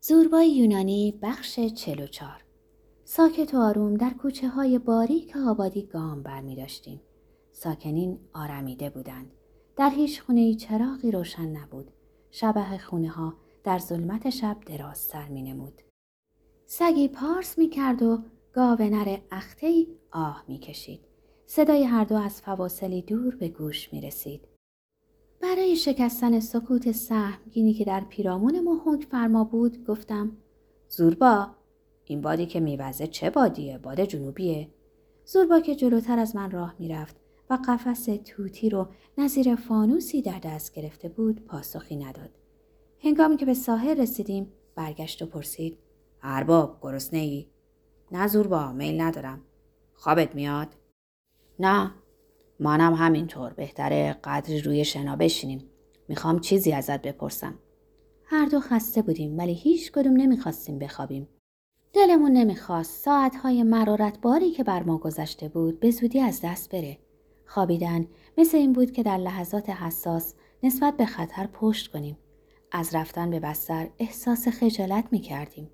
زوربای یونانی بخش 44 ساکت و آروم در کوچه های باریک آبادی گام برمی داشتیم. ساکنین آرمیده بودند. در هیچ خونه ای چراغی روشن نبود. شبه خونه ها در ظلمت شب درازتر می نمود. سگی پارس می کرد و گاو نر اخته آه می کشید. صدای هر دو از فواصلی دور به گوش می رسید. برای شکستن سکوت سهمگینی که در پیرامون ما فرما بود گفتم زوربا این بادی که میوزه چه بادیه؟ باد جنوبیه. زوربا که جلوتر از من راه می‌رفت و قفس توتی رو نظیر فانوسی در دست گرفته بود پاسخی نداد. هنگامی که به ساحل رسیدیم برگشت و پرسید ارباب گرسنه ای؟ نه زوربا میل ندارم. خوابت میاد؟ نه. منم همینطور بهتره قدری روی شنا بشینیم. می‌خوام چیزی ازت بپرسم. هر دو خسته بودیم ولی هیچ کدوم نمی‌خواستیم بخوابیم. دلمون نمی‌خواست ساعتهای مرارت باری که بر ما گذشته بود به زودی از دست بره. خوابیدن مثل این بود که در لحظات حساس نسبت به خطر پشت کنیم. از رفتن به بستر احساس خجالت می‌کردیم.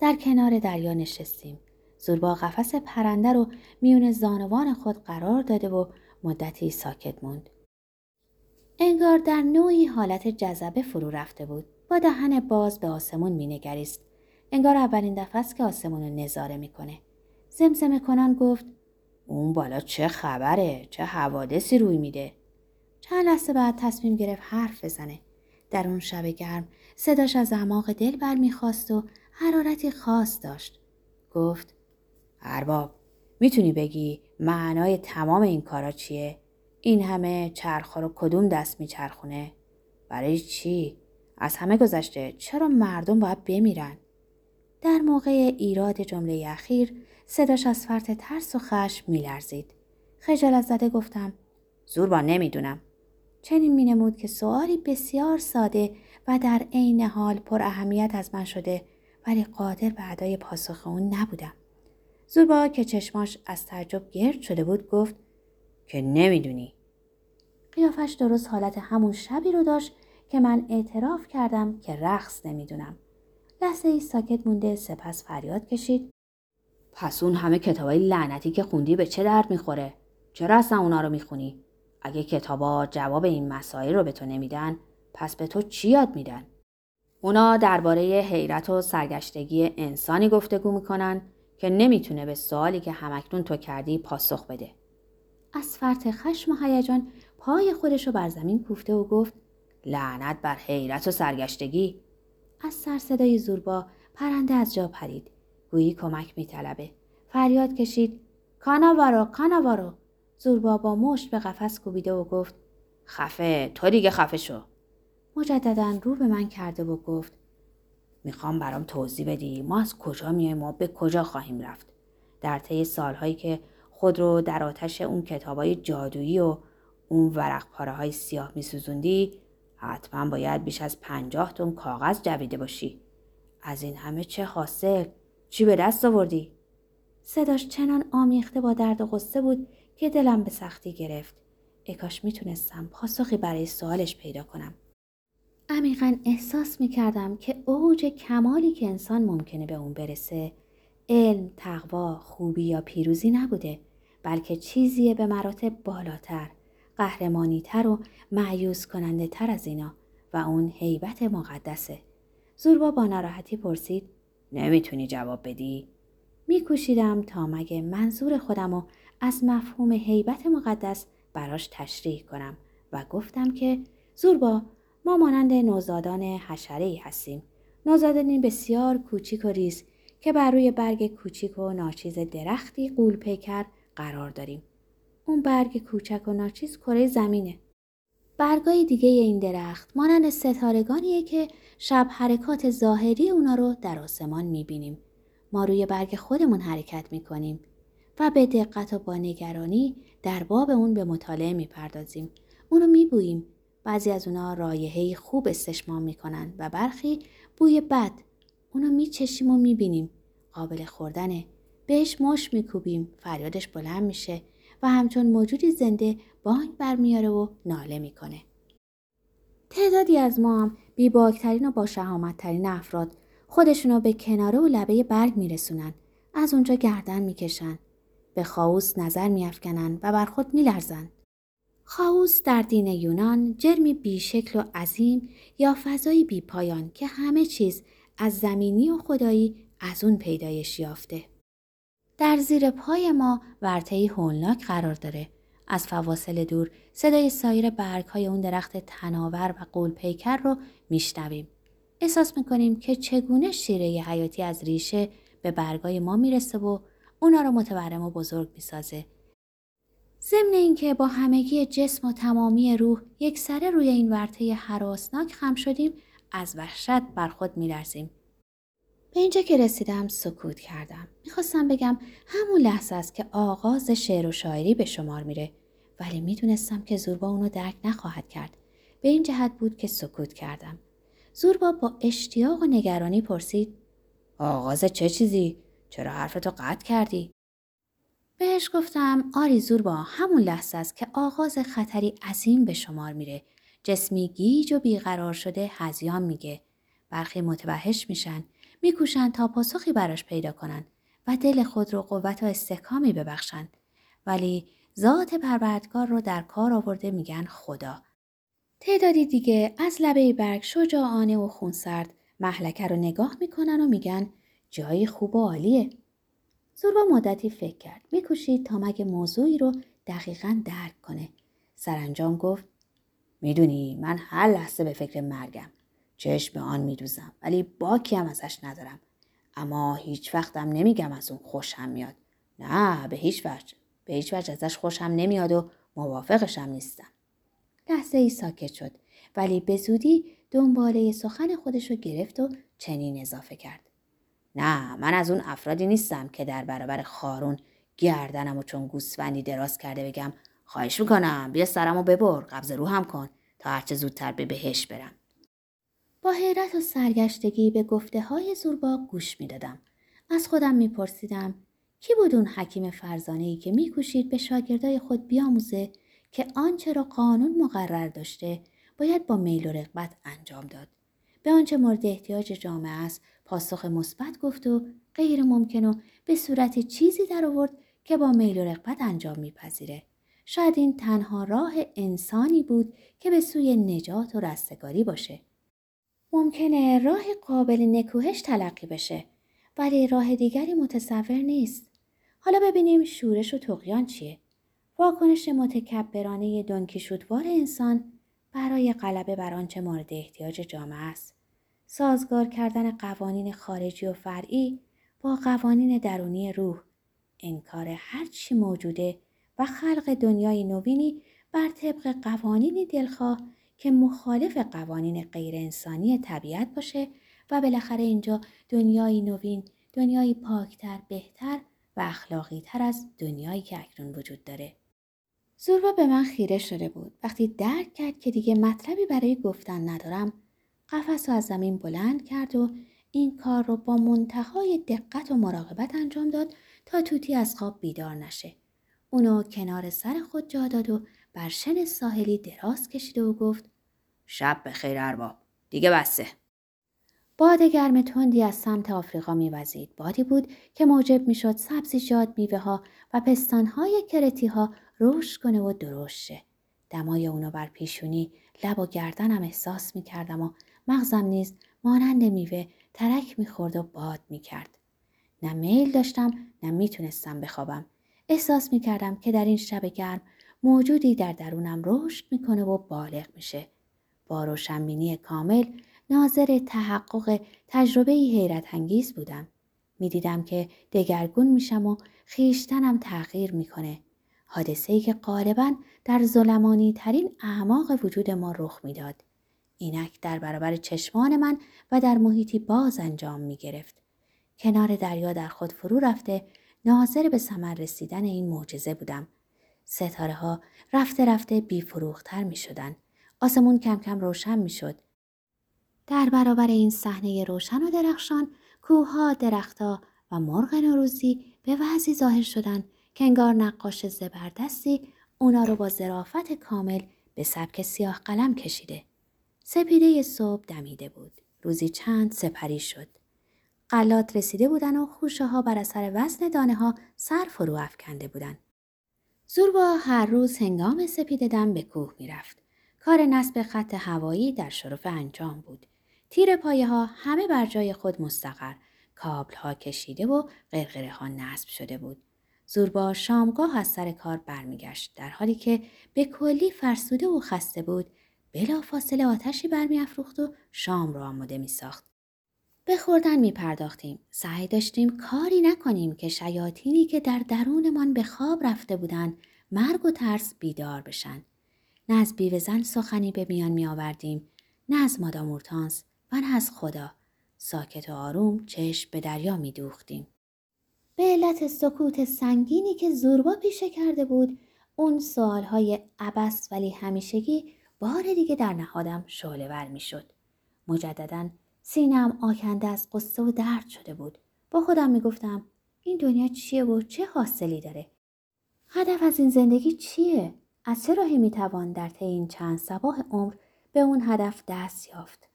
در کنار دریا نشستیم. زوربا قفس پرنده رو میون زانوان خود قرار داده و مدتی ساکت موند. انگار در نوعی حالت جذبه فرو رفته بود. با دهن باز به آسمون مینگریست. انگار اولین دفعه است که آسمون رو نظاره می‌کنه. زمزمه کنان گفت اون بالا چه خبره؟ چه حوادثی روی میده؟ چند لحظه بعد تصمیم گرفت حرف بزنه. در اون شب گرم صداش از اعماق دل برمیخواست و حرارتی خاص داشت. گفت ارباب می‌تونی بگی معنای تمام این کارا چیه؟ این همه چرخا رو کدوم دست میچرخونه؟ برای چی؟ از همه گذشته چرا مردم باید بمیرن؟ در موقع ایراد جمله اخیر صداش از فرط ترس و خشم میلرزید. خجالت زده گفتم زوربا نمی‌دونم. چنین مینمود که سوالی بسیار ساده و در عین حال پر اهمیت از من شده ولی قادر به ادای پاسخ اون نبودم. زوربا که چشماش از تعجب گرد شده بود گفت که نمی‌دونی. قیافش درست حالت همون شبی رو داشت که من اعتراف کردم که رقص نمی‌دونم. لحظه ای ساکت مونده سپس فریاد کشید. پس اون همه کتابای لعنتی که خوندی به چه درد می‌خوره؟ چرا اصلا اونا رو می‌خونی؟ اگه کتابا جواب این مسائل رو به تو نمیدن پس به تو چی یاد میدن؟ اونا درباره حیرت و سرگشتگی انسانی گفتگو می‌کنن که نمی‌تونه به سوالی که همکنون تو کردی پاسخ بده. از فرط خشم و هیجان پای خودش رو بر زمین کوفته و گفت لعنت بر حیرت و سرگشتگی. از سر صدای زوربا پرنده از جا پرید. گویی کمک میطلبه. فریاد کشید کاناوارو کاناوارو. زوربا با مشت به قفس کوبیده و گفت خفه تو دیگه خفه شو. مجددا رو به من کرده و گفت می‌خوام برام توضیح بدی. ما از کجا میایم ما به کجا خواهیم رفت؟ در طی سالهایی که خود رو در آتش اون کتابای جادویی و اون ورق پاره های سیاه میسوزوندی حتما باید بیش از پنجاه تون کاغذ جویده باشی. از این همه چه حاصل؟ چی به دست آوردی؟ صداش چنان آمیخته با درد و غصه بود که دلم به سختی گرفت. اکاش می‌تونستم پاسخی برای سوالش پیدا کنم. عمیقا احساس می کردم که اوج کمالی که انسان ممکنه به اون برسه علم، تقوا، خوبی یا پیروزی نبوده بلکه چیزیه به مراتب بالاتر، قهرمانیتر و معیوز کننده تر از اینا و اون حیبت مقدسه. زوربا با ناراحتی پرسید نمی‌تونی جواب بدی؟ میکوشیدم تا مگه منظور خودم رو از مفهوم حیبت مقدس براش تشریح کنم و گفتم که زوربا ما مانند نوزادان حشره ای هستیم. نوزادانی بسیار کوچیک و ریز که بر روی برگ کوچیک و ناچیز درختی قول پیکر قرار داریم. اون برگ کوچک و ناچیز کره زمینه. برگای دیگه این درخت مانند ستارگانیه که شب حرکات ظاهری اونا رو در آسمان می‌بینیم. ما روی برگ خودمون حرکت می‌کنیم و به دقت و با نگرانی در باب اون به مطالعه می‌پردازیم. اونو میبوییم بعضی از اونا رایحه‌ای خوب استشمام می‌کنن و برخی بوی بد. اونو میچشیم و می‌بینیم. قابل خوردنه. بهش مش میکوبیم. فریادش بلند میشه و همچون موجودی زنده بانگ برمیاره و ناله می‌کنه. تعدادی از ما هم بیباکترین و با شهامتترین افراد خودشونو به کناره و لبه برگ میرسونن. از اونجا گردن می‌کشن. به خاوس نظر میافکنن و بر خود میلرزن. خاوس در دین یونان جرمی بیشکل و عظیم یا فضایی بیپایان که همه چیز از زمینی و خدایی از اون پیدایش یافته. در زیر پای ما ورطهی هولناک قرار داره. از فواصل دور صدای سایر برگ های اون درخت تناور و قول پیکر رو میشنویم. احساس می‌کنیم که چگونه شیره حیاتی از ریشه به برگای ما می‌رسه و اونا رو متورم و بزرگ می‌سازه. ضمن اینکه با همگی جسم و تمامی روح یک سره روی این ورطه حراسناک خم شدیم از وحشت بر خود میلرزیم. به اینجا که رسیدم سکوت کردم. می‌خواستم بگم همون لحظه است که آغاز شعر و شاعری به شمار میره ولی می‌دونستم که زوربا اونو درک نخواهد کرد. به این جهت بود که سکوت کردم. زوربا با اشتیاق و نگرانی پرسید آغاز چه چیزی؟ چرا حرفتو قطع کردی؟ بهش گفتم آری زوربا همون لحظه است که آغاز خطری عظیم به شمار میره. جسمی گیج و بیقرار شده هزیان میگه. برخی متوحش میشن میکوشند تا پاسخی براش پیدا کنند و دل خود رو قوت و استحکامی ببخشند ولی ذات پروردگار رو در کار آورده میگن خدا تعدادی دیگه از لبه برگ شجاعانه و خونسرد محلکه رو نگاه می‌کنن و میگن جایی خوب و عالیه زوربا مدتی فکر کرد. میکوشید تا مگه موضوعی رو دقیقا درک کنه. سرانجام گفت می‌دونی من هر لحظه به فکر مرگم. چشم به آن میدوزم ولی باکی هم ازش ندارم. اما هیچ وقتم نمیگم از اون خوشم میاد. نه به هیچ وجه. به هیچ وجه ازش خوشم نمیاد و موافقشم نیستم. لحظه ای ساکت شد ولی به زودی دنباله سخن خودش رو گرفت و چنین اضافه کرد. نه من از اون افرادی نیستم که در برابر خارون گردنم و چون گوسفندی دراز کرده بگم خواهش می‌کنم بیا سرمو ببر قبض روحم کن تا هرچه زودتر به بهش برم با حیرت و سرگشتگی به گفته های زوربا گوش می دادم. از خودم می پرسیدم کی بود اون حکیم فرزانه ای که میکوشید به شاگردای خود بیاموزه که آنچه را قانون مقرر داشته باید با میل و رغبت انجام داد. به آنچه مورد احتیاج جامعه است پاسخ مثبت گفت و غیر ممکن و به صورت چیزی در آورد که با میل و رغبت انجام میپذیره. شاید این تنها راه انسانی بود که به سوی نجات و رستگاری باشه. ممکنه راه قابل نکوهش تلقی بشه ولی راه دیگری متصور نیست. حالا ببینیم شورش و تقیان چیه؟ واکنش متکبرانه دنکیشوتوار انسان برای غلبه بر آنچه مورد احتیاج جامعه است. سازگار کردن قوانین خارجی و فرعی با قوانین درونی روح، انکار هر چی موجوده و خلق دنیای نوینی بر طبق قوانینی دلخواه که مخالف قوانین غیر انسانی طبیعت باشه و بالاخره اینجا دنیای نوین، دنیای پاکتر، بهتر و اخلاقی تر از دنیایی که اکنون وجود داره. زوربا به من خیره شده بود. وقتی درک کرد که دیگه مطلبی برای گفتن ندارم، قفس رو از زمین بلند کرد و این کار رو با منتهای دقت و مراقبت انجام داد تا توتی از خواب بیدار نشه. اونو کنار سر خود جا داد و بر شن ساحلی دراز کشیده و گفت شب به خیر ارباب. دیگه بسه. باد گرم تندی از سمت آفریقا میوزید. بادی بود که موجب می‌شد سبزیجات میوه ها و پستانهای کرتی ها رشد کنه و درشت شه. دمای اونو بر پیشونی لب و گردنم احساس می‌کردم و مغزم نیز مانند میوه ترک می‌خورد و باد می‌کرد نه میل داشتم نه می‌تونستم بخوابم احساس می‌کردم که در این شب گرم موجودی در درونم رشد می‌کنه و بالغ میشه. با روشنبینی کامل ناظر تحقق تجربه حیرت انگیز بودم. می‌دیدم که دگرگون میشم و خیشتنم تغییر می‌کنه. حادثه ای که غالبا در ظلمانی ترین اعماق وجود ما رخ می‌داد. اینک در برابر چشمان من و در محیطی باز انجام می گرفت. کنار دریا در خود فرو رفته ناظر به ثمر رسیدن این معجزه بودم. ستاره ها رفته رفته بیفروختر می شدن. آسمون کم کم روشن می شد. در برابر این صحنه روشن و درخشان کوهها درختها و مرغ نوروزی به وضعی ظاهر شدن که انگار نقاش زبردستی اونا رو با ظرافت کامل به سبک سیاه قلم کشیده. سپیده صبح دمیده بود. روزی چند سپری شد. قلات رسیده بودن و خوشه ها بر اثر وزن دانه ها سر فرو افکنده بودن. زوربا هر روز هنگام سپیددن به کوه می‌رفت. کار نصب خط هوایی در شرف انجام بود. تیر پایه ها همه بر جای خود مستقر، کابل ها کشیده و قرقره ها نصب شده بود. زوربا شامگاه از سر کار برمیگشت در حالی که به کلی فرسوده و خسته بود بلا فاصله آتشی برمیافروخت و شام را آماده می ساخت. به خوردن می پرداختیم. سعی داشتیم کاری نکنیم که شیاطینی که در درونمان به خواب رفته بودند مرگ و ترس بیدار بشن. نه از بیوزن سخنی به میان می آوردیم نه از مادام اورتانس و نه از خدا. ساکت و آروم چشم به دریا می دوختیم. به علت سکوت سنگینی که زوربا پیشه کرده بود اون سوالهای عبس ولی همیشگی بار دیگه در نهادم شعله ور می شد. مجددا سینم آکنده از قصه و درد شده بود. با خودم می گفتم این دنیا چیه و چه حاصلی داره؟ هدف از این زندگی چیه؟ از چه راهی می توان در طی این چند سباه عمر به اون هدف دست یافت؟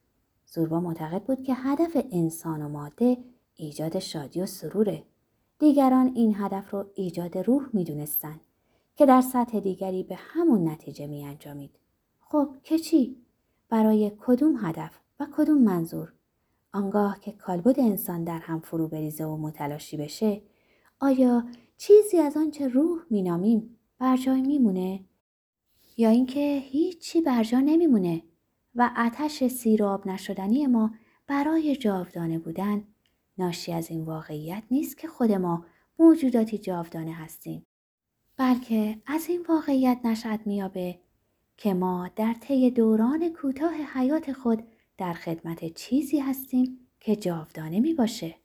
زوربا معتقد بود که هدف انسان و ماده ایجاد شادی و سروره. دیگران این هدف رو ایجاد روح می دونستن که در سطح دیگری به همون نتیجه می انجامید. خب که چی؟ برای کدوم هدف و کدوم منظور؟ آنگاه که کالبد انسان در هم فرو بریزه و متلاشی بشه آیا چیزی از آنچه روح مینامیم بر جای میمونه یا اینکه هیچی بر جا نمیمونه و آتش سیراب نشدنی ما برای جاودانه بودن ناشی از این واقعیت نیست که خود ما موجوداتی جاودانه هستیم بلکه از این واقعیت نشأت میابه که ما در طی دوران کوتاه حیات خود در خدمت چیزی هستیم که جاودانه می باشه.